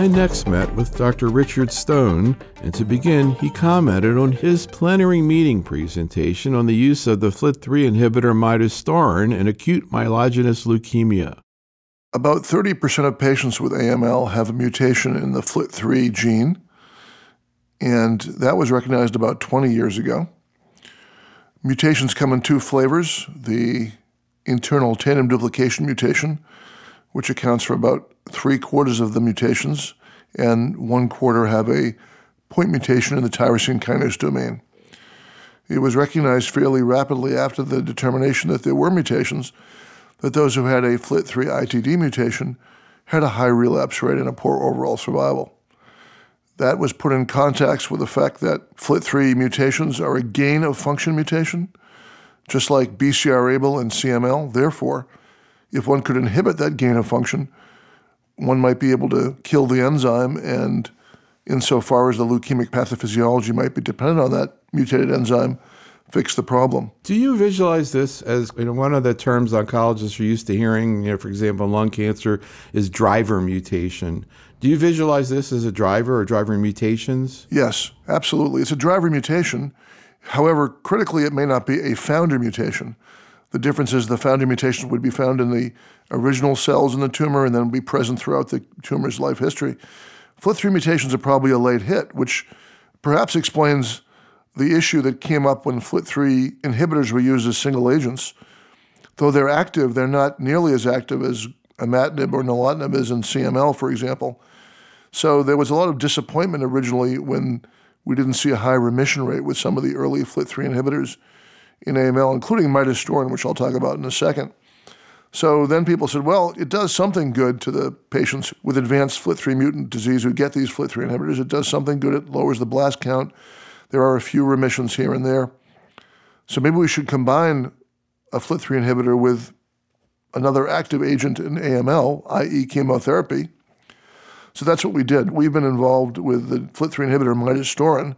I next met with Dr. Richard Stone, and to begin, he commented on his plenary meeting presentation on the use of the FLT3 inhibitor midostaurin in acute myelogenous leukemia. About 30% of patients with AML have a mutation in the FLT3 gene, and that was recognized about 20 years ago. Mutations come in two flavors the internal tandem duplication mutation, which accounts for about three quarters of the mutations, and one quarter have a point mutation in the tyrosine kinase domain. It was recognized fairly rapidly after the determination that there were mutations that those who had a FLT3 ITD mutation had a high relapse rate and a poor overall survival. That was put in context with the fact that FLT3 mutations are a gain of function mutation, just like BCR-ABL and CML. Therefore, if one could inhibit that gain of function, one might be able to kill the enzyme, and insofar as the leukemic pathophysiology might be dependent on that mutated enzyme, fix the problem. Do you visualize this as you know, one of the terms oncologists are used to hearing, you know, for example, in lung cancer is driver mutation. Do you visualize this as a driver or driver mutations? Yes, absolutely. It's a driver mutation. However, critically, it may not be a founder mutation. The difference is the founder mutation would be found in the original cells in the tumor and then be present throughout the tumor's life history. FLT3 mutations are probably a late hit, which perhaps explains the issue that came up when FLT3 inhibitors were used as single agents. Though they're active, they're not nearly as active as imatinib or nilotinib is in CML, for example. So there was a lot of disappointment originally when we didn't see a high remission rate with some of the early FLT3 inhibitors in AML, including midostaurin, which I'll talk about in a second. So then people said, well, it does something good to the patients with advanced FLT3 mutant disease who get these FLT3 inhibitors. It does something good. It lowers the blast count. There are a few remissions here and there. So maybe we should combine a FLT3 inhibitor with another active agent in AML, i.e., chemotherapy. So that's what we did. We've been involved with the FLT3 inhibitor midostaurin,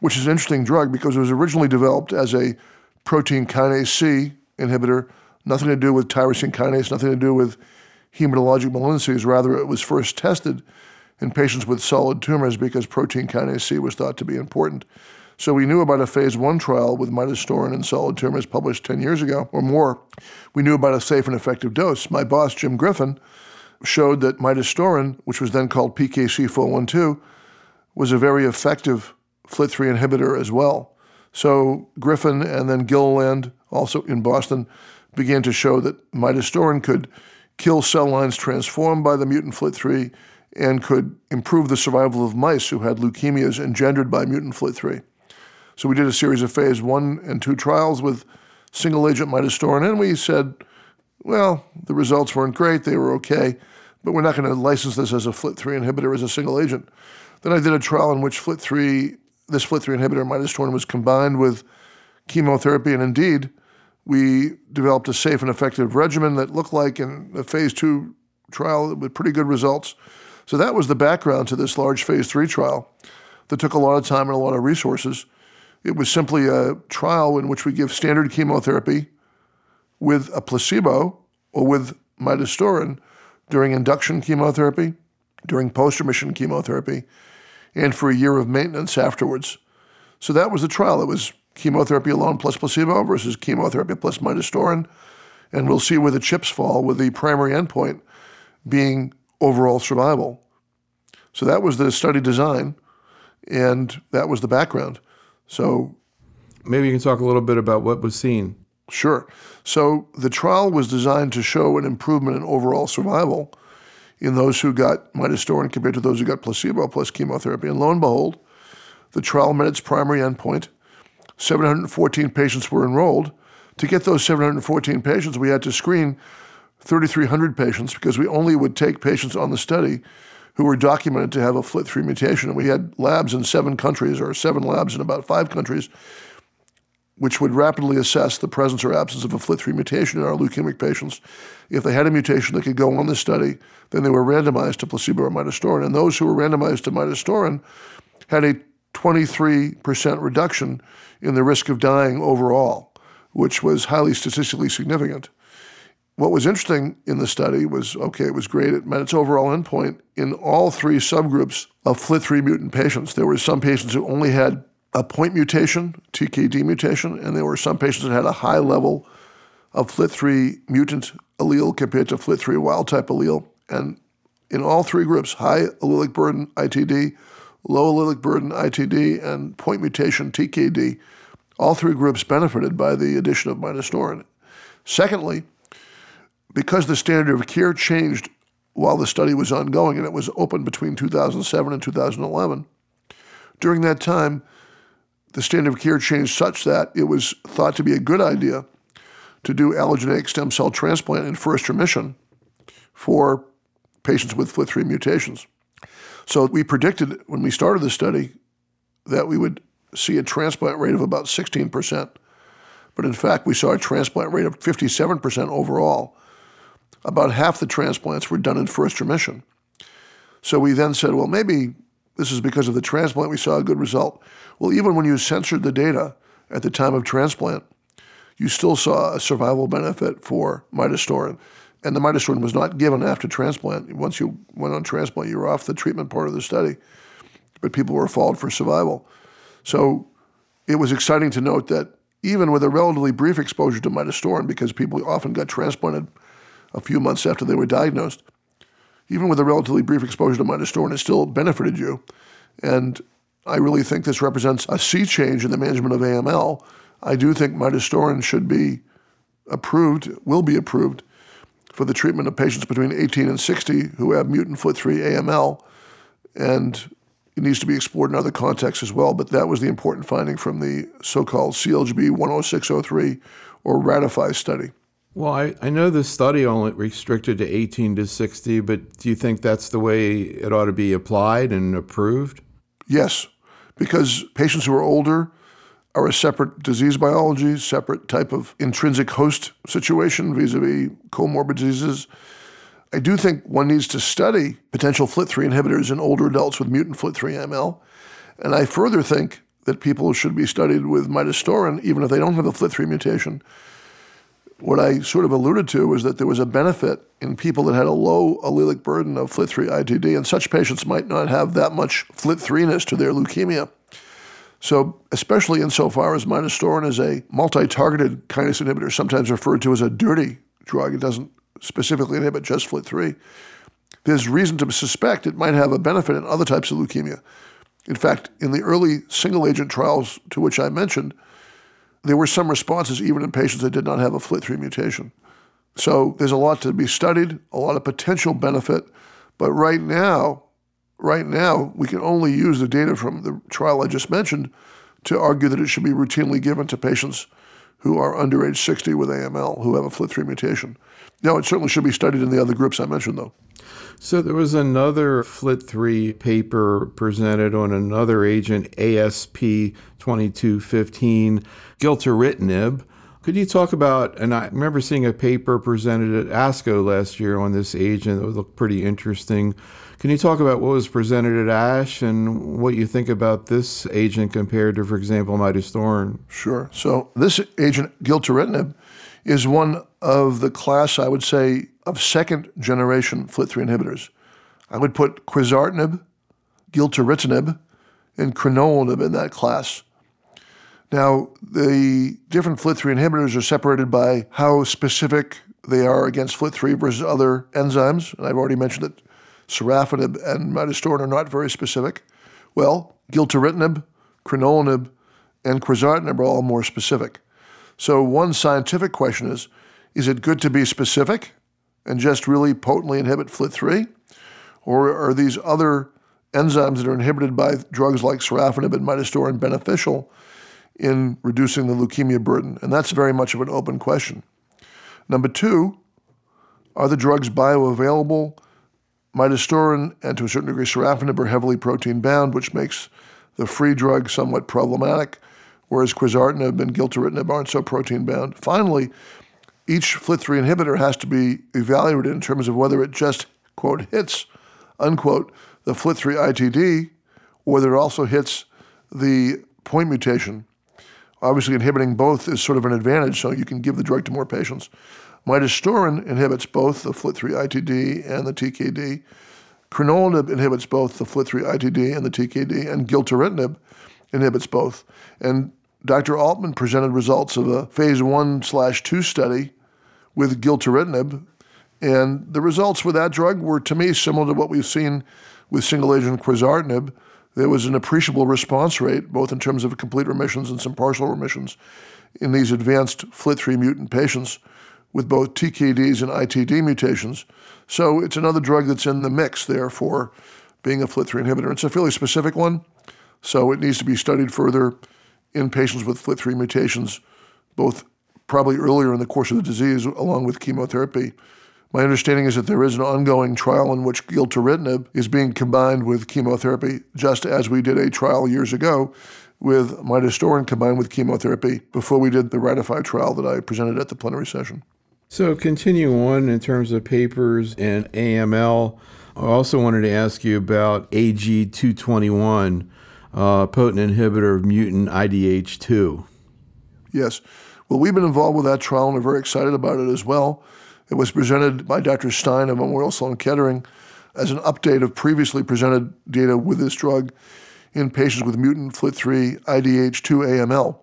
which is an interesting drug because it was originally developed as a protein kinase C inhibitor, nothing to do with tyrosine kinase, nothing to do with hematologic malignancies. Rather, it was first tested in patients with solid tumors because protein kinase C was thought to be important. So we knew about a phase one trial with midostaurin in solid tumors published 10 years ago or more. We knew about a safe and effective dose. My boss, Jim Griffin, showed that midostaurin, which was then called PKC412, was a very effective FLT3 inhibitor as well. So Griffin and then Gilliland, also in Boston, began to show that midostaurin could kill cell lines transformed by the mutant FLT3 and could improve the survival of mice who had leukemias engendered by mutant FLT3. So we did a series of phase one and two trials with single agent midostaurin, and we said, well, the results weren't great, they were okay, but we're not going to license this as a FLT3 inhibitor as a single agent. Then I did a trial in which FLT3 this FLT3 inhibitor, midostaurin, was combined with chemotherapy, and indeed, we developed a safe and effective regimen that looked like in a phase two trial with pretty good results. So that was the background to this large phase three trial that took a lot of time and a lot of resources. It was simply a trial in which we give standard chemotherapy with a placebo or with midostaurin during induction chemotherapy, during post remission chemotherapy, and for a year of maintenance afterwards. So that was the trial. It was chemotherapy alone plus placebo versus chemotherapy plus midostaurin. And we'll see where the chips fall with the primary endpoint being overall survival. So that was the study design, and that was the background. So maybe you can talk a little bit about what was seen. Sure. So the trial was designed to show an improvement in overall survival in those who got midostaurin compared to those who got placebo plus chemotherapy. And lo and behold, the trial met its primary endpoint. 714 patients were enrolled. To get those 714 patients, we had to screen 3,300 patients because we only would take patients on the study who were documented to have a FLT3 mutation. And we had labs in seven countries, or seven labs in about five countries, which would rapidly assess the presence or absence of a FLT3 mutation in our leukemic patients. If they had a mutation that could go on the study, then they were randomized to placebo or midostaurin. And those who were randomized to midostaurin had a 23% reduction in the risk of dying overall, which was highly statistically significant. what was interesting in the study was okay, it was great. It met its overall endpoint in all three subgroups of FLT3 mutant patients. There were some patients who only had a point mutation, TKD mutation, and there were some patients that had a high level of FLT3 mutant allele compared to FLT3 wild type allele. And in all three groups, high allelic burden ITD, low allelic burden ITD, and point mutation TKD, all three groups benefited by the addition of midostaurin. Secondly, because the standard of care changed while the study was ongoing and it was open between 2007 and 2011, during that time, the standard of care changed such that it was thought to be a good idea to do allogeneic stem cell transplant in first remission for patients with FLT3 mutations. So we predicted when we started the study that we would see a transplant rate of about 16%. But in fact, we saw a transplant rate of 57% overall about half the transplants were done in first remission. So we then said, well, maybe this is because of the transplant we saw a good result. Well, even when you censored the data at the time of transplant, you still saw a survival benefit for midostaurin. And the midostaurin was not given after transplant. Once you went on transplant, you were off the treatment part of the study, but people were followed for survival. So it was exciting to note that even with a relatively brief exposure to midostaurin, because people often got transplanted a few months after they were diagnosed. Even with a relatively brief exposure to midostaurin, it still benefited you. And I really think this represents a sea change in the management of AML. I do think midostaurin should be approved, will be approved, for the treatment of patients between 18 and 60 who have mutant FLT3 AML. And it needs to be explored in other contexts as well. But that was the important finding from the so called CLGB 10603 or RATIFY study. Well, I, I know the study only restricted to 18 to 60, but do you think that's the way it ought to be applied and approved? Yes, because patients who are older are a separate disease biology, separate type of intrinsic host situation vis a vis comorbid diseases. I do think one needs to study potential FLT3 inhibitors in older adults with mutant FLT3 AML. And I further think that people should be studied with midostaurin, even if they don't have a FLT3 mutation, what I sort of alluded to was that there was a benefit in people that had a low allelic burden of FLT3 ITD, and such patients might not have that much FLT3ness to their leukemia. So, especially insofar as midostaurin is a multi-targeted kinase inhibitor, sometimes referred to as a dirty drug, it doesn't specifically inhibit just FLT3. There's reason to suspect it might have a benefit in other types of leukemia. In fact, in the early single agent trials to which I mentioned, there were some responses even in patients that did not have a FLT3 mutation. So there's a lot to be studied, a lot of potential benefit, but right now, right now, we can only use the data from the trial I just mentioned to argue that it should be routinely given to patients who are under age 60 with AML who have a FLT3 mutation. Now, it certainly should be studied in the other groups I mentioned, though. So there was another FLT3 paper presented on another agent, ASP 2215, gilteritinib. Could you talk about, and I remember seeing a paper presented at ASCO last year on this agent that looked pretty interesting. Can you talk about what was presented at ASH and what you think about this agent compared to, for example, midostaurin? Sure. So this agent, gilteritinib, is one of the class, I would say, of second generation FLT3 inhibitors. I would put quizartinib, gilteritinib, and crenolanib in that class. Now, the different FLT3 inhibitors are separated by how specific they are against FLT3 versus other enzymes. And I've already mentioned that sorafenib and midostaurin are not very specific. Well, gilteritinib, crenolanib, and quizartinib are all more specific. So, one scientific question is is it good to be specific and just really potently inhibit FLT3? Or are these other enzymes that are inhibited by drugs like sorafenib and midostaurin beneficial in reducing the leukemia burden? And that's very much of an open question. Number two, are the drugs bioavailable? Midostaurin and to a certain degree sorafenib are heavily protein bound, which makes the free drug somewhat problematic whereas quizartinib and gilteritinib aren't so protein bound. Finally, each FLT3 inhibitor has to be evaluated in terms of whether it just, quote, hits, unquote, the FLT3 ITD, or whether it also hits the point mutation. Obviously, inhibiting both is sort of an advantage, so you can give the drug to more patients. Midostaurin inhibits both the FLT3 ITD and the TKD. Crenolanib inhibits both the FLT3 ITD and the TKD, and gilteritinib inhibits both. And Dr. Altman presented results of a phase one slash two study with gilteritinib, and the results with that drug were, to me, similar to what we've seen with single agent quizartinib. There was an appreciable response rate, both in terms of complete remissions and some partial remissions, in these advanced FLT3 mutant patients with both TKDs and ITD mutations. So it's another drug that's in the mix there for being a FLT3 inhibitor. It's a fairly specific one, so it needs to be studied further in patients with FLT3 mutations, both probably earlier in the course of the disease, along with chemotherapy. My understanding is that there is an ongoing trial in which gilteritinib is being combined with chemotherapy, just as we did a trial years ago with midostaurin combined with chemotherapy before we did the RATIFY trial that I presented at the plenary session. So, continue on in terms of papers and AML. I also wanted to ask you about AG221, uh, potent inhibitor of mutant IDH2. Yes. Well, we've been involved with that trial and are very excited about it as well. It was presented by Dr. Stein of Memorial Sloan Kettering as an update of previously presented data with this drug in patients with mutant FLT3 IDH2 AML.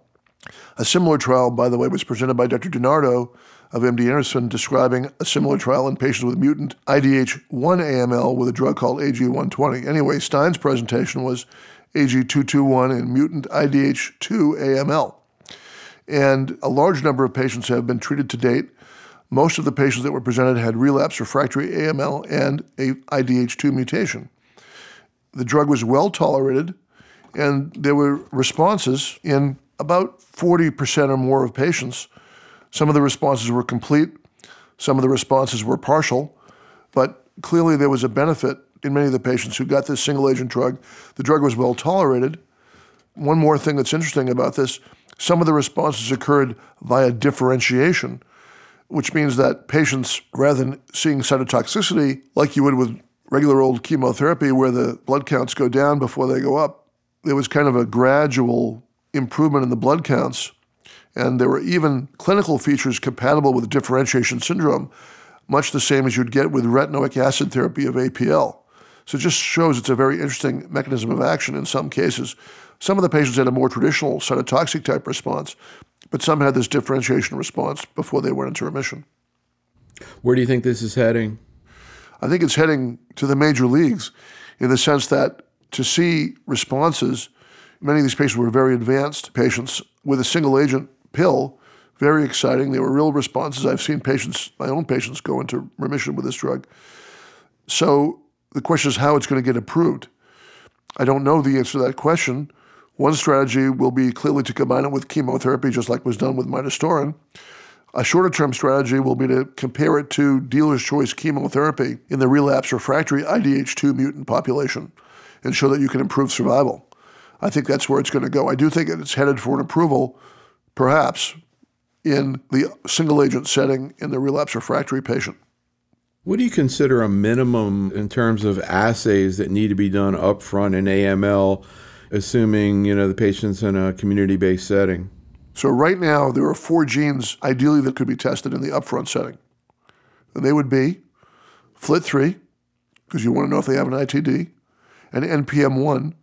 A similar trial, by the way, was presented by Dr. DiNardo of MD Anderson describing a similar trial in patients with mutant IDH1 AML with a drug called AG120. Anyway, Stein's presentation was AG221 in mutant IDH2 AML. And a large number of patients have been treated to date. Most of the patients that were presented had relapse refractory AML and a IDH2 mutation. The drug was well tolerated, and there were responses in about 40% or more of patients some of the responses were complete, some of the responses were partial, but clearly there was a benefit in many of the patients who got this single agent drug. The drug was well tolerated. One more thing that's interesting about this some of the responses occurred via differentiation, which means that patients, rather than seeing cytotoxicity like you would with regular old chemotherapy where the blood counts go down before they go up, there was kind of a gradual improvement in the blood counts and there were even clinical features compatible with differentiation syndrome, much the same as you'd get with retinoic acid therapy of APL. So it just shows it's a very interesting mechanism of action in some cases. Some of the patients had a more traditional cytotoxic type response, but some had this differentiation response before they went into remission. Where do you think this is heading? I think it's heading to the major leagues in the sense that to see responses, many of these patients were very advanced patients with a single agent pill. Very exciting. They were real responses. I've seen patients, my own patients, go into remission with this drug. So the question is how it's going to get approved. I don't know the answer to that question. One strategy will be clearly to combine it with chemotherapy, just like was done with midostaurin. A shorter term strategy will be to compare it to dealer's choice chemotherapy in the relapse refractory IDH2 mutant population and show that you can improve survival. I think that's where it's going to go. I do think it's headed for an approval perhaps in the single agent setting in the relapse refractory patient. What do you consider a minimum in terms of assays that need to be done upfront in AML, assuming you know the patient's in a community-based setting? So right now there are four genes ideally that could be tested in the upfront setting, and they would be FLT3, because you want to know if they have an ITD, and NPM1.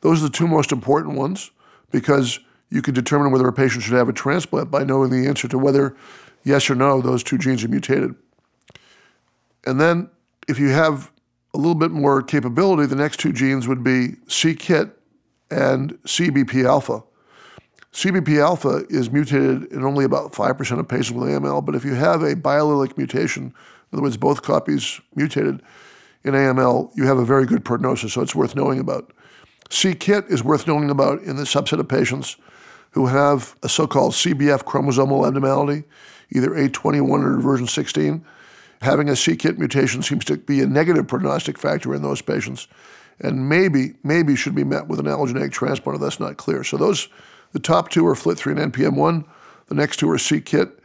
Those are the two most important ones because you can determine whether a patient should have a transplant by knowing the answer to whether, yes or no, those two genes are mutated. And then, if you have a little bit more capability, the next two genes would be c-KIT and CEBP alpha. CEBP alpha is mutated in only about 5% of patients with AML, but if you have a biallelic mutation, in other words, both copies mutated in AML, you have a very good prognosis, so it's worth knowing about. c-KIT is worth knowing about in the subset of patients who have a so called CBF chromosomal abnormality, either 8;21 or version 16. Having a c-KIT mutation seems to be a negative prognostic factor in those patients and maybe maybe should be met with an allogeneic transplant, that's not clear. So those the top two are FLT3 and NPM1. The next two are c-KIT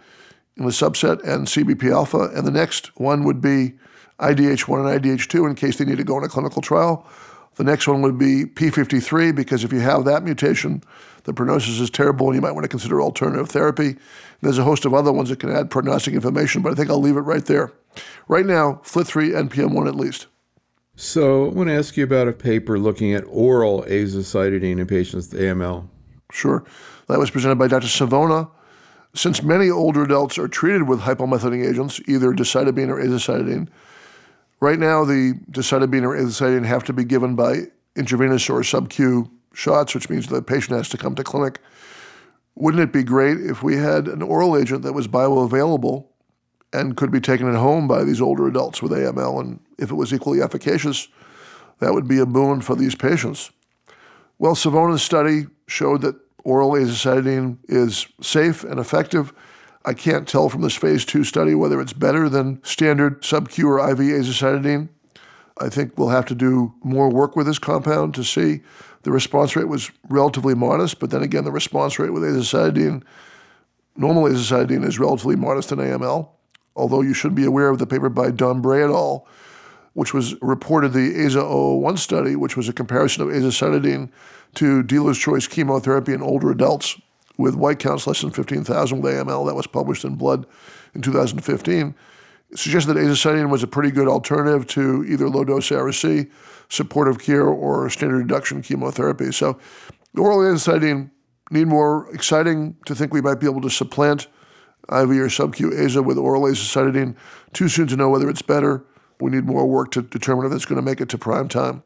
in the subset and CEBP alpha, and the next one would be IDH1 and IDH2 in case they need to go on a clinical trial. The next one would be P53, because if you have that mutation, the prognosis is terrible and you might want to consider alternative therapy. There's a host of other ones that can add prognostic information, but I think I'll leave it right there. Right now, FLT3, NPM1 at least. So I want to ask you about a paper looking at oral azacitidine in patients with AML. Sure. That was presented by Dr. Savona. Since many older adults are treated with hypomethylating agents, either decitabine or azacitidine, right now the decitabine or azacitidine have to be given by intravenous or sub-Q shots, which means the patient has to come to clinic. Wouldn't it be great if we had an oral agent that was bioavailable and could be taken at home by these older adults with AML? And if it was equally efficacious, that would be a boon for these patients. Well, Savona's study showed that oral azacitidine is safe and effective. I can't tell from this phase two study whether it's better than standard sub-Q or IV azacitidine. I think we'll have to do more work with this compound to see. The response rate was relatively modest, but then again, the response rate with azacitidine, normal azacitidine, is relatively modest in AML. Although you should be aware of the paper by Dombret et al., which was reported the AZA 001 study, which was a comparison of azacitidine to dealer's choice chemotherapy in older adults with white counts less than 15,000 with AML. That was published in Blood in 2015. Suggested that azacitidine was a pretty good alternative to either low dose Ara-C, supportive care, or standard reduction chemotherapy. So, oral azacitidine need more exciting to think we might be able to supplant IV or sub-Q AZA with oral azacitidine. Too soon to know whether it's better. We need more work to determine if it's going to make it to prime time.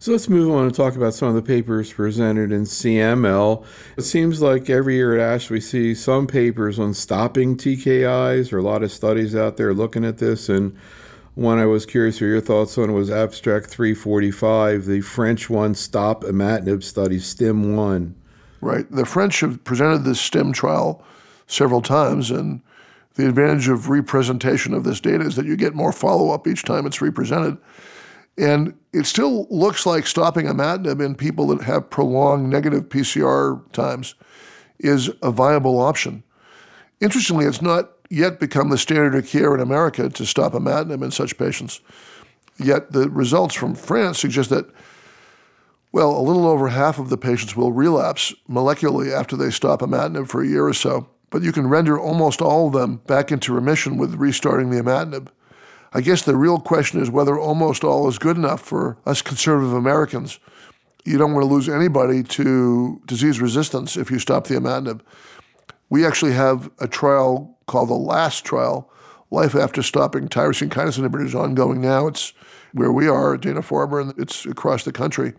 So let's move on and talk about some of the papers presented in CML. It seems like every year at ASH we see some papers on stopping TKIs. There are a lot of studies out there looking at this, and one I was curious for your thoughts on was Abstract 345, the French one, Stop Imatinib study, STIM 1. Right. The French have presented this STIM trial several times, and the advantage of representation of this data is that you get more follow up each time it's represented. And it still looks like stopping imatinib in people that have prolonged negative PCR times is a viable option. Interestingly, it's not yet become the standard of care in America to stop imatinib in such patients. Yet the results from France suggest that, well, a little over half of the patients will relapse molecularly after they stop imatinib for a year or so. But you can render almost all of them back into remission with restarting the imatinib. I guess the real question is whether almost all is good enough for us conservative Americans. You don't want to lose anybody to disease resistance if you stop the imatinib. We actually have a trial called the LAST trial, Life After Stopping Tyrosine Kinase Inhibitors, ongoing now. It's where we are at Dana Farber, and it's across the country.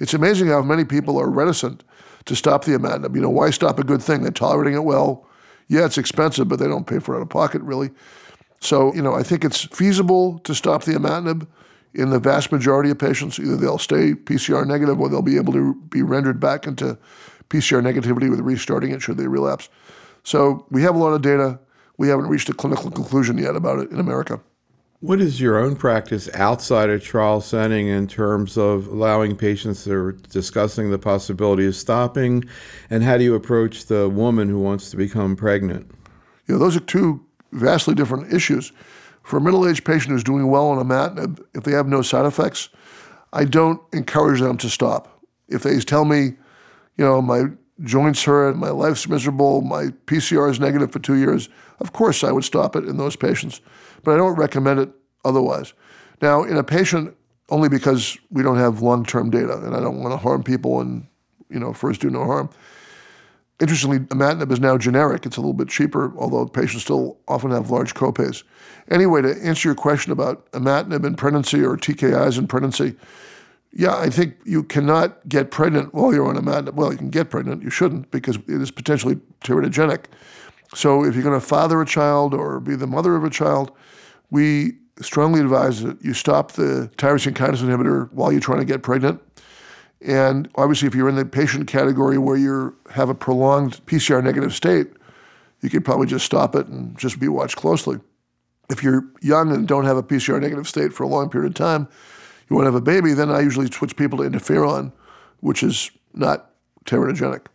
It's amazing how many people are reticent to stop the imatinib. You know, why stop a good thing? They're tolerating it well. Yeah, it's expensive, but they don't pay for it out of pocket, really. So, you know, I think it's feasible to stop the imatinib in the vast majority of patients. Either they'll stay PCR negative or they'll be able to be rendered back into PCR negativity with restarting it should they relapse. So we have a lot of data. We haven't reached a clinical conclusion yet about it in America. What is your own practice outside a trial setting in terms of allowing patients that are discussing the possibility of stopping? And how do you approach the woman who wants to become pregnant? You know, those are two vastly different issues. For a middle aged patient who's doing well on a imatinib, if they have no side effects, I don't encourage them to stop. If they tell me, you know, my joints hurt, my life's miserable, my PCR is negative for two years, of course I would stop it in those patients. But I don't recommend it otherwise. Now, in a patient, only because we don't have long term data and I don't want to harm people and, you know, first do no harm. Interestingly, imatinib is now generic. It's a little bit cheaper, although patients still often have large copays. Anyway, to answer your question about imatinib in pregnancy or TKIs in pregnancy, yeah, I think you cannot get pregnant while you're on imatinib. Well, you can get pregnant. You shouldn't because it is potentially teratogenic. So if you're going to father a child or be the mother of a child, we strongly advise that you stop the tyrosine kinase inhibitor while you're trying to get pregnant and obviously, if you're in the patient category where you have a prolonged PCR negative state, you could probably just stop it and just be watched closely. If you're young and don't have a PCR negative state for a long period of time, you want to have a baby, then I usually switch people to interferon, which is not teratogenic.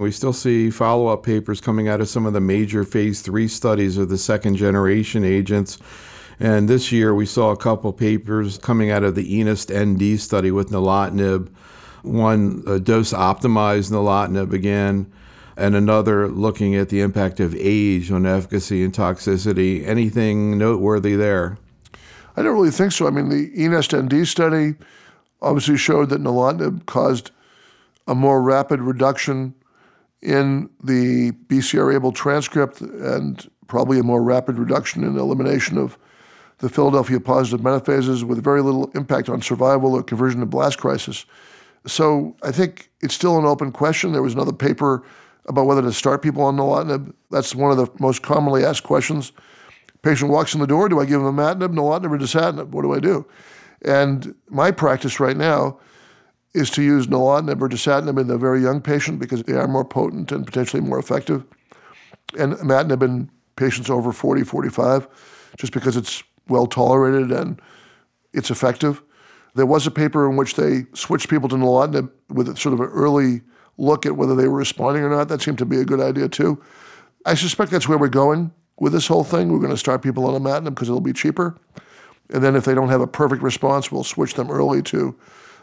We still see follow up papers coming out of some of the major phase three studies of the second generation agents And this year we saw a couple papers coming out of the ENEST ND study with nilotinib, one dose optimized nilotinib again, and another looking at the impact of age on efficacy and toxicity. Anything noteworthy there? I don't really think so. I mean, the ENEST ND study obviously showed that nilotinib caused a more rapid reduction in the BCR-ABL transcript and probably a more rapid reduction in elimination of the Philadelphia positive metaphases with very little impact on survival or conversion to blast crisis. So I think it's still an open question. There was another paper about whether to start people on nilotinib. That's one of the most commonly asked questions. Patient walks in the door, do I give them imatinib, nilotinib, or dasatinib? What do I do? And my practice right now is to use nilotinib or dasatinib in the very young patient because they are more potent and potentially more effective, and imatinib in patients over 40, 45, just because it's well tolerated and it's effective. There was a paper in which they switched people to nilotinib with sort of an early look at whether they were responding or not. That seemed to be a good idea too. I suspect that's where we're going with this whole thing. We're going to start people on imatinib because it'll be cheaper. And then if they don't have a perfect response, we'll switch them early to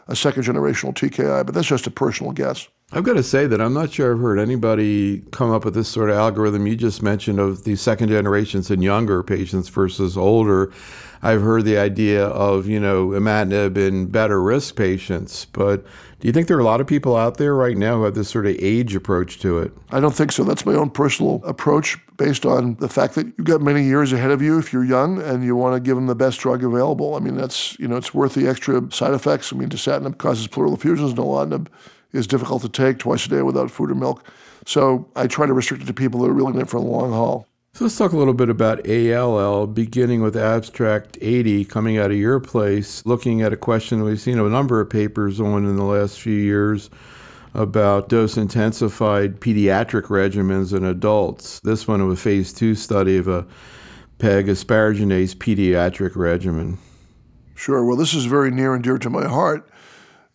a second generational TKI. But that's just a personal guess. I've got to say that I'm not sure I've heard anybody come up with this sort of algorithm you just mentioned of the second generations and younger patients versus older. I've heard the idea of, you know, imatinib in better risk patients, but do you think there are a lot of people out there right now who have this sort of age approach to it? I don't think so. That's my own personal approach based on the fact that you've got many years ahead of you if you're young and you want to give them the best drug available. I mean, that's, you know, it's worth the extra side effects. I mean, dasatinib causes pleural effusions, nilotinib is difficult to take twice a day without food or milk. So I try to restrict it to people that are really in it for the long haul. So let's talk a little bit about ALL, beginning with abstract 80 coming out of your place, looking at a question we've seen a number of papers on in the last few years about dose intensified pediatric regimens in adults. This one of a phase two study of a PEG asparaginase pediatric regimen. Sure. Well, this is very near and dear to my heart.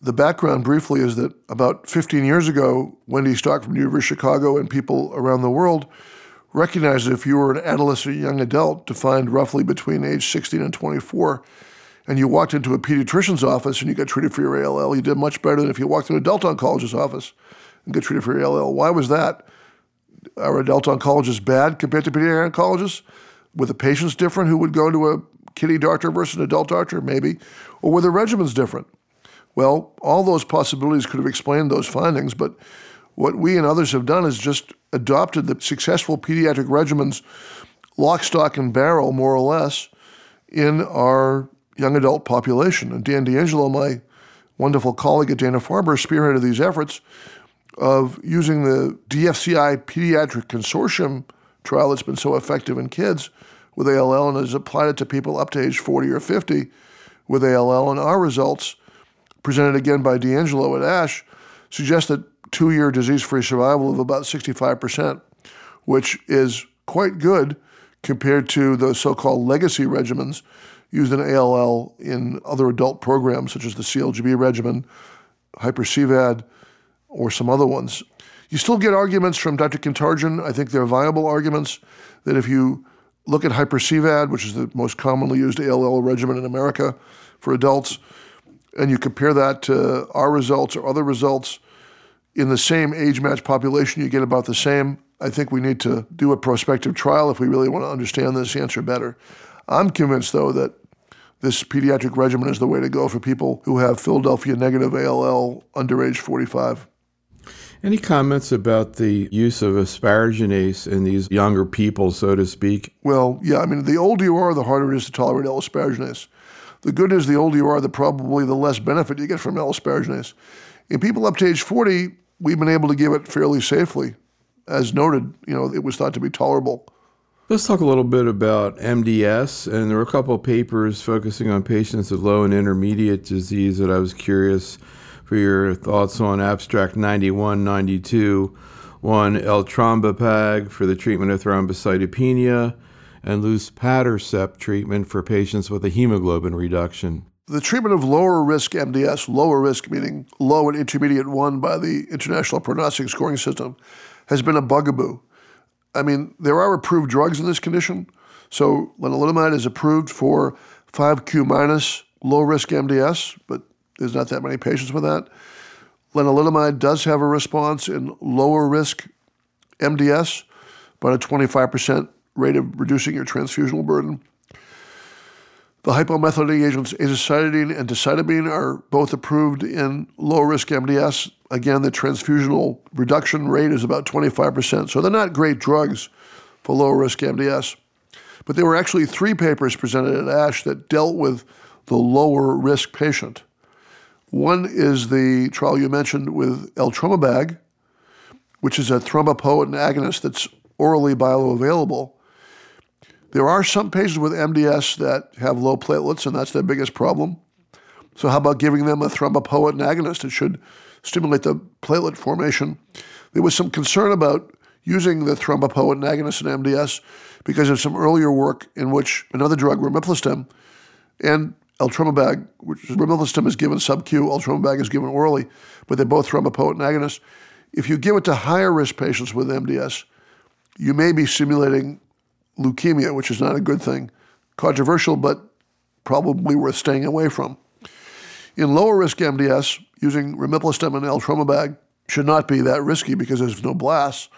The background briefly is that about 15 years ago, Wendy Stock from University of Chicago and people around the world recognized that if you were an adolescent young adult defined roughly between age 16 and 24, and you walked into a pediatrician's office and you got treated for your ALL, you did much better than if you walked into an adult oncologist's office and got treated for your ALL. Why was that? Are adult oncologists bad compared to pediatric oncologists? Were the patients different who would go to a kitty doctor versus an adult doctor? Maybe. Or were the regimens different? Well, all those possibilities could have explained those findings, but what we and others have done is just adopted the successful pediatric regimens, lock, stock, and barrel, more or less, in our young adult population. And Dan DeAngelo, my wonderful colleague at Dana Farber, spearheaded these efforts of using the DFCI Pediatric Consortium trial that's been so effective in kids with ALL and has applied it to people up to age 40 or 50 with ALL. And our results, presented again by DeAngelo at ASH, suggests that two year disease free survival of about 65%, which is quite good compared to the so called legacy regimens used in ALL in other adult programs, such as the CLGB regimen, Hyper-CVAD, or some other ones. You still get arguments from Dr. Kantarjian. I think they're viable arguments that if you look at Hyper-CVAD, which is the most commonly used ALL regimen in America for adults, and you compare that to our results or other results, in the same age match population, you get about the same. I think we need to do a prospective trial if we really want to understand this answer better. I'm convinced, though, that this pediatric regimen is the way to go for people who have Philadelphia negative ALL under age 45. Any comments about the use of asparaginase in these younger people, so to speak? Well, yeah, I mean, the older you are, the harder it is to tolerate L-asparaginase. The good is the older you are, the probably the less benefit you get from L-asparaginase. In people up to age 40, we've been able to give it fairly safely. As noted, you know, it was thought to be tolerable. Let's talk a little bit about MDS. And there were a couple of papers focusing on patients with low and intermediate disease that I was curious for your thoughts on abstract 9192. One, eltrombopag for the treatment of thrombocytopenia, and luspatercept treatment for patients with a hemoglobin reduction. The treatment of lower risk MDS, lower risk meaning low and intermediate one by the International Prognostic Scoring System, has been a bugaboo. I mean, there are approved drugs in this condition. So lenalidomide is approved for 5Q minus low risk MDS, but there's not that many patients with that. Lenalidomide does have a response in lower risk MDS, about a 25% rate of reducing your transfusional burden. The hypomethylating agents azacitidine and decitabine are both approved in low risk MDS. Again, the transfusional reduction rate is about 25%. So they're not great drugs for low risk MDS. But there were actually three papers presented at ASH that dealt with the lower risk patient. One is the trial you mentioned with eltrombopag, which is a thrombopoietin agonist that's orally bioavailable. There are some patients with MDS that have low platelets, and that's their biggest problem. So, how about giving them a thrombopoietin agonist? It should stimulate the platelet formation. There was some concern about using the thrombopoietin agonist in MDS because of some earlier work in which another drug, romiplostim, and eltrombopag, which is, romiplostim is given sub-Q, eltrombopag is given orally, but they're both thrombopoietin agonists. If you give it to higher risk patients with MDS, you may be simulating leukemia, which is not a good thing. Controversial, but probably worth staying away from. In lower risk MDS, using romiplostim and eltrombopag should not be that risky because there's no blasts.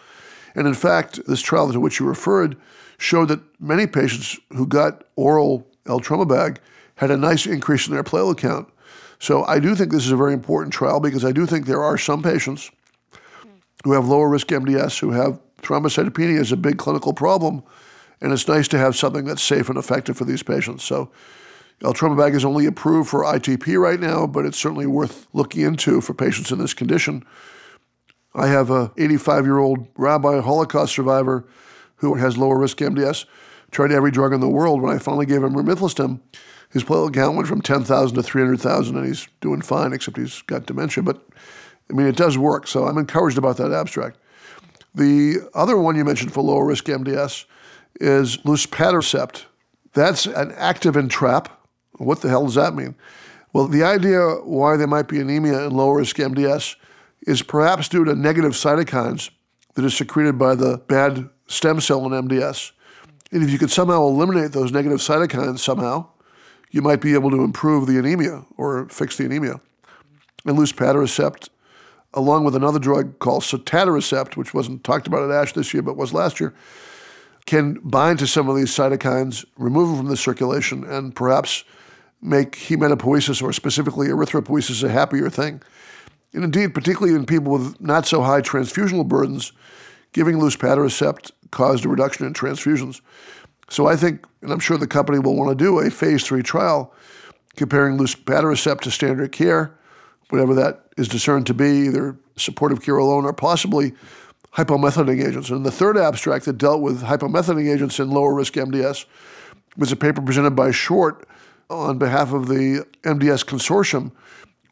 And in fact, this trial to which you referred showed that many patients who got oral eltrombopag had a nice increase in their platelet count. So I do think this is a very important trial because I do think there are some patients who have lower risk MDS who have thrombocytopenia as a big clinical problem and it's nice to have something that's safe and effective for these patients. So eltrombopag is only approved for ITP right now, but it's certainly worth looking into for patients in this condition. I have a 85-year-old rabbi Holocaust survivor who has lower risk MDS, tried every drug in the world. When I finally gave him romiplostim, his platelet count went from 10,000 to 300,000, and he's doing fine, except he's got dementia. But I mean, it does work, so I'm encouraged about that abstract. The other one you mentioned for lower risk MDS is luspatercept. That's an activin trap. What the hell does that mean? Well, the idea why there might be anemia in lower risk MDS is perhaps due to negative cytokines that are secreted by the bad stem cell in MDS. And if you could somehow eliminate those negative cytokines somehow, you might be able to improve the anemia or fix the anemia. And luspatercept, along with another drug called sotatercept, which wasn't talked about at ASH this year but was last year, can bind to some of these cytokines, remove them from the circulation, and perhaps make hematopoiesis or specifically erythropoiesis a happier thing. And indeed, particularly in people with not so high transfusional burdens, giving luspatercept caused a reduction in transfusions. So I think, and I'm sure the company will want to do a phase three trial comparing luspatercept to standard care, whatever that is discerned to be, either supportive care alone or possibly hypomethylating agents. And the third abstract that dealt with hypomethylating agents in lower risk MDS was a paper presented by Short on behalf of the MDS Consortium,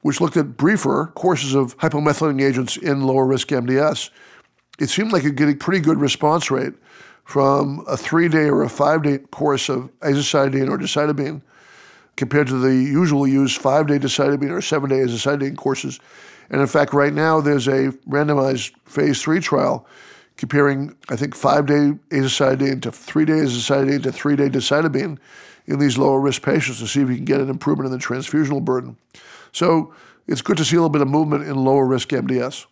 which looked at briefer courses of hypomethylating agents in lower risk MDS. It seemed like it get a pretty good response rate from a three day or a five day course of azacitidine or decitabine compared to the usually used five day decitabine or seven day azacitidine courses and in fact, right now there's a randomized phase three trial comparing, I think, five day azacitidine to three day azacitidine to three day decitabine in these lower risk patients to see if you can get an improvement in the transfusional burden. So it's good to see a little bit of movement in lower risk MDS.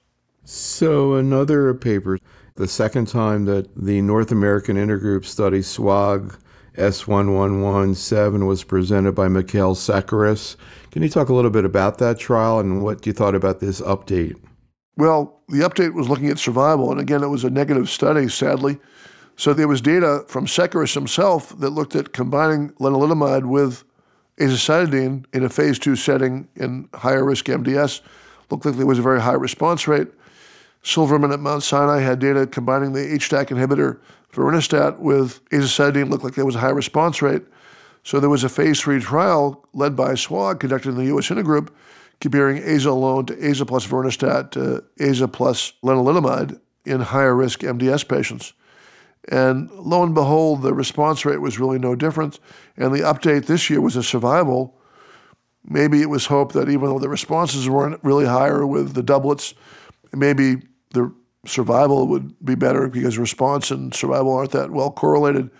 So, another paper, the second time that the North American Intergroup study SWOG S1117 was presented by Mikkael Sekeres. Can you talk a little bit about that trial and what you thought about this update? Well, the update was looking at survival, and again, it was a negative study, sadly. So there was data from Sekeres himself that looked at combining lenalidomide with azacitidine in a phase two setting in higher risk MDS. Looked like there was a very high response rate. Silverman at Mount Sinai had data combining the HDAC inhibitor vorinostat with azacitidine. Looked like there was a high response rate. So there was a phase three trial led by SWOG conducted in the U.S. Intergroup comparing AZA alone to AZA plus vorinostat to AZA plus lenalidomide in higher risk MDS patients. And lo and behold, the response rate was really no different. And the update this year was a survival. Maybe it was hoped that even though the responses weren't really higher with the doublets, maybe the survival would be better because response and survival aren't that well correlated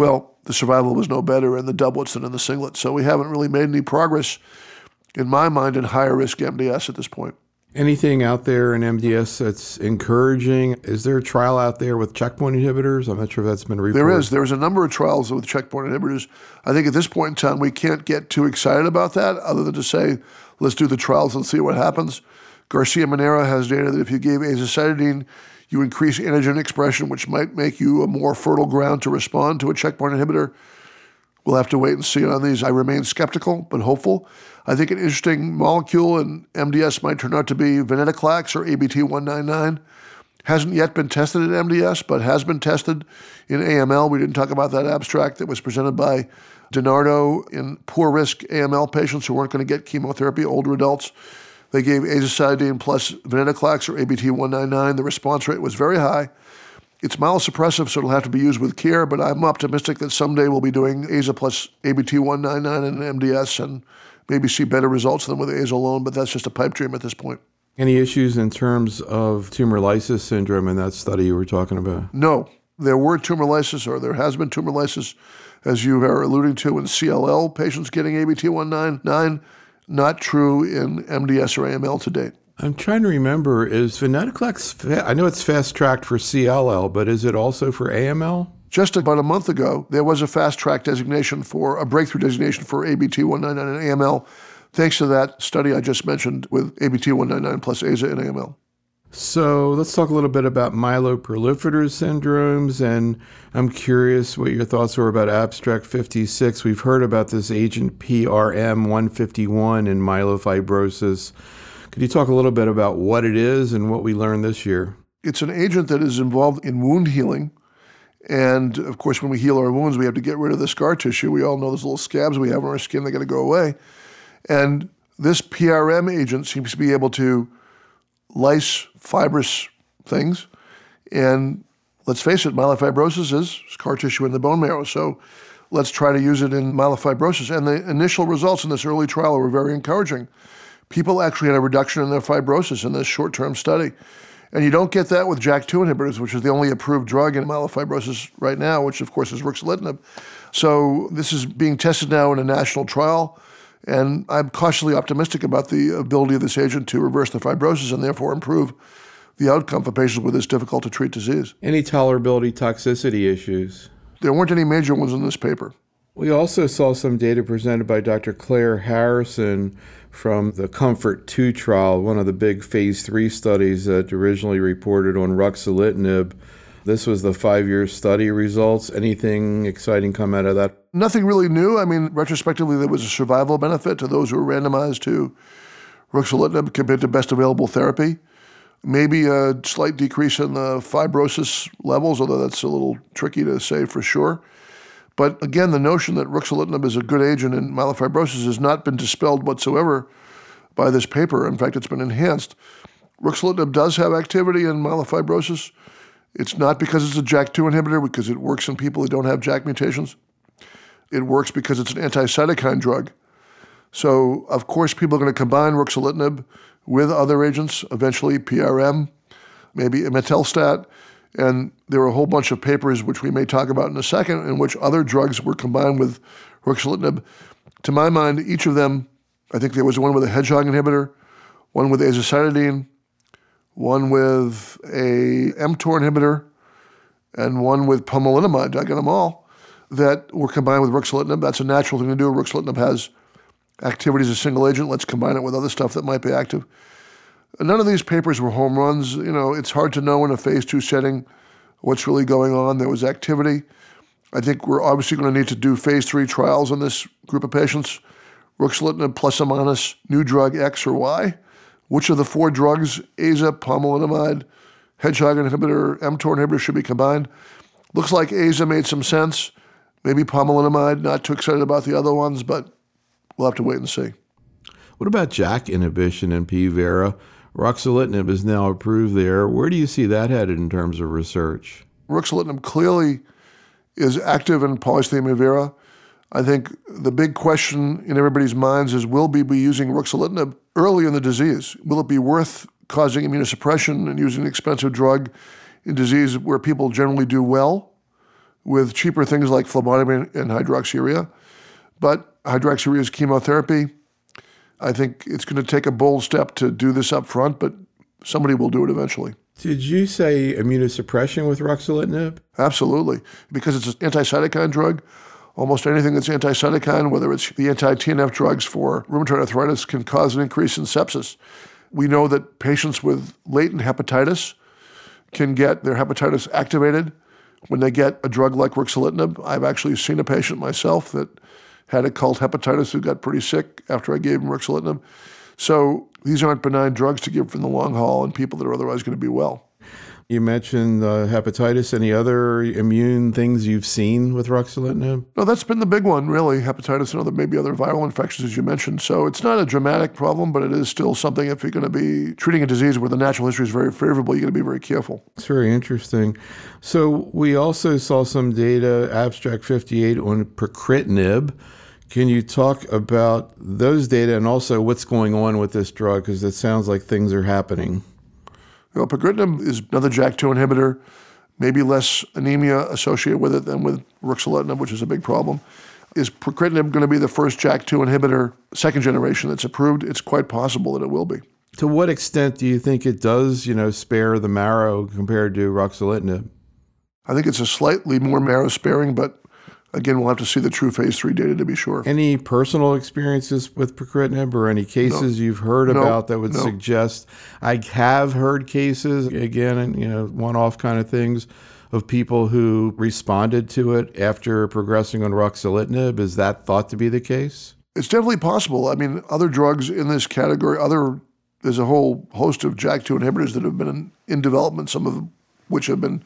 well, the survival was no better in the doublets than in the singlets. So we haven't really made any progress, in my mind, in higher risk MDS at this point. Anything out there in MDS that's encouraging? Is there a trial out there with checkpoint inhibitors? I'm not sure if that's been reported. There is. There's a number of trials with checkpoint inhibitors. I think at this point in time, we can't get too excited about that other than to say, let's do the trials and see what happens. Garcia Manero has data that if you gave azacitidine, you increase antigen expression, which might make you a more fertile ground to respond to a checkpoint inhibitor. We'll have to wait and see on these. I remain skeptical, but hopeful. I think an interesting molecule in MDS might turn out to be venetoclax or ABT199. Hasn't yet been tested in MDS, but has been tested in AML. We didn't talk about that abstract that was presented by DiNardo in poor risk AML patients who weren't going to get chemotherapy, older adults. They gave azacitidine plus venetoclax or ABT199. The response rate was very high. It's myelosuppressive, so it'll have to be used with care, but I'm optimistic that someday we'll be doing AZA plus ABT199 in MDS and maybe see better results than with AZA alone, but that's just a pipe dream at this point. Any issues in terms of tumor lysis syndrome in that study you were talking about? No. There were tumor lysis, or there has been tumor lysis, as you are alluding to, in CLL patients getting ABT199. Not true in MDS or AML to date. I'm trying to remember, is venetoclax, fa- I know it's fast tracked for CLL, but is it also for AML? Just about a month ago, there was a fast track designation for a breakthrough designation for ABT 199 in AML, thanks to that study I just mentioned with ABT 199 plus AZA in AML. So let's talk a little bit about myeloproliferative syndromes. And I'm curious what your thoughts were about abstract 56. We've heard about this agent PRM 151 in myelofibrosis. Could you talk a little bit about what it is and what we learned this year? It's an agent that is involved in wound healing. And of course, when we heal our wounds, we have to get rid of the scar tissue. We all know those little scabs we have on our skin, they got to go away. And this PRM agent seems to be able to lyse fibrous things. And let's face it, myelofibrosis is scar tissue in the bone marrow. So let's try to use it in myelofibrosis. And the initial results in this early trial were very encouraging. People actually had a reduction in their fibrosis in this short term study. And you don't get that with JAK2 inhibitors, which is the only approved drug in myelofibrosis right now, which of course is ruxolitinib. So this is being tested now in a national trial. And I'm cautiously optimistic about the ability of this agent to reverse the fibrosis and therefore improve the outcome for patients with this difficult to treat disease. Any tolerability toxicity issues? There weren't any major ones in this paper. We also saw some data presented by Dr. Claire Harrison from the Comfort 2 trial, one of the big phase 3 studies that originally reported on ruxolitinib. This was the five year study results. Anything exciting come out of that? Nothing really new. I mean, retrospectively, there was a survival benefit to those who were randomized to ruxolitinib compared to best available therapy. Maybe a slight decrease in the fibrosis levels, although that's a little tricky to say for sure. But again, the notion that ruxolitinib is a good agent in myelofibrosis has not been dispelled whatsoever by this paper. In fact, it's been enhanced. Ruxolitinib does have activity in myelofibrosis. It's not because it's a JAK2 inhibitor, because it works in people who don't have JAK mutations. It works because it's an anti cytokine drug. So, of course, people are going to combine ruxolitinib with other agents, eventually PRM, maybe imetelstat. And there were a whole bunch of papers, which we may talk about in a second, in which other drugs were combined with ruxolitinib. To my mind, each of them, I think there was one with a hedgehog inhibitor, one with azacitidine, one with a mTOR inhibitor, and one with pomalidomide. I got them all that were combined with ruxolitinib. That's a natural thing to do. Ruxolitinib has activity as a single agent. Let's combine it with other stuff that might be active. None of these papers were home runs. You know, it's hard to know in a phase two setting what's really going on. There was activity. I think we're obviously going to need to do phase three trials on this group of patients. Ruxolitinib plus or minus new drug X or Y. Which of the four drugs, AZA, pomalidomide, hedgehog inhibitor, mTOR inhibitor, should be combined? Looks like AZA made some sense. Maybe pomalidomide, not too excited about the other ones, but we'll have to wait and see. What about JAK inhibition and PVERA? Ruxolitinib is now approved there. Where do you see that headed in terms of research? Ruxolitinib clearly is active in polycythemia vera. I think the big question in everybody's minds is will we be using ruxolitinib early in the disease? Will it be worth causing immunosuppression and using an expensive drug in disease where people generally do well? with cheaper things like phlebotomy and hydroxyurea. But hydroxyurea is chemotherapy. I think it's going to take a bold step to do this up front, but somebody will do it eventually. Did you say immunosuppression with ruxolitinib? Absolutely, because it's an anti-cytokine drug. Almost anything that's anti-cytokine, whether it's the anti-TNF drugs for rheumatoid arthritis, can cause an increase in sepsis. We know that patients with latent hepatitis can get their hepatitis activated when they get a drug like ruxolitinib. I've actually seen a patient myself that had occult hepatitis who got pretty sick after I gave him ruxolitinib. So these aren't benign drugs to give from the long haul in people that are otherwise going to be well. You mentioned uh, hepatitis. Any other immune things you've seen with ruxolitinib? No, that's been the big one, really. Hepatitis and other maybe other viral infections, as you mentioned. So it's not a dramatic problem, but it is still something. If you're going to be treating a disease where the natural history is very favorable, you're going to be very careful. It's very interesting. So we also saw some data, abstract 58 on pacritinib. Can you talk about those data and also what's going on with this drug? Because it sounds like things are happening. Well, pacritinib is another JAK2 inhibitor, maybe less anemia associated with it than with ruxolitinib, which is a big problem. Is pacritinib going to be the first JAK2 inhibitor, second generation, that's approved? It's quite possible that it will be. To what extent do you think it does, you know, spare the marrow compared to ruxolitinib? I think it's a slightly more marrow sparing, but Again, we'll have to see the true phase three data to be sure. Any personal experiences with pacritinib or any cases no. you've heard no. about that would no. suggest? I have heard cases again, and you know, one-off kind of things of people who responded to it after progressing on ruxolitinib. Is that thought to be the case? It's definitely possible. I mean, other drugs in this category, other there's a whole host of JAK2 inhibitors that have been in, in development. Some of which have been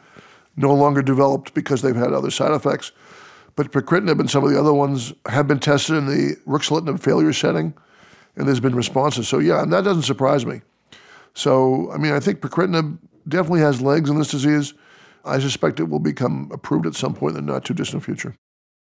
no longer developed because they've had other side effects. But pacritinib and some of the other ones have been tested in the ruxolitinib failure setting, and there's been responses. So yeah, and that doesn't surprise me. So I mean, I think pacritinib definitely has legs in this disease. I suspect it will become approved at some point in the not too distant future.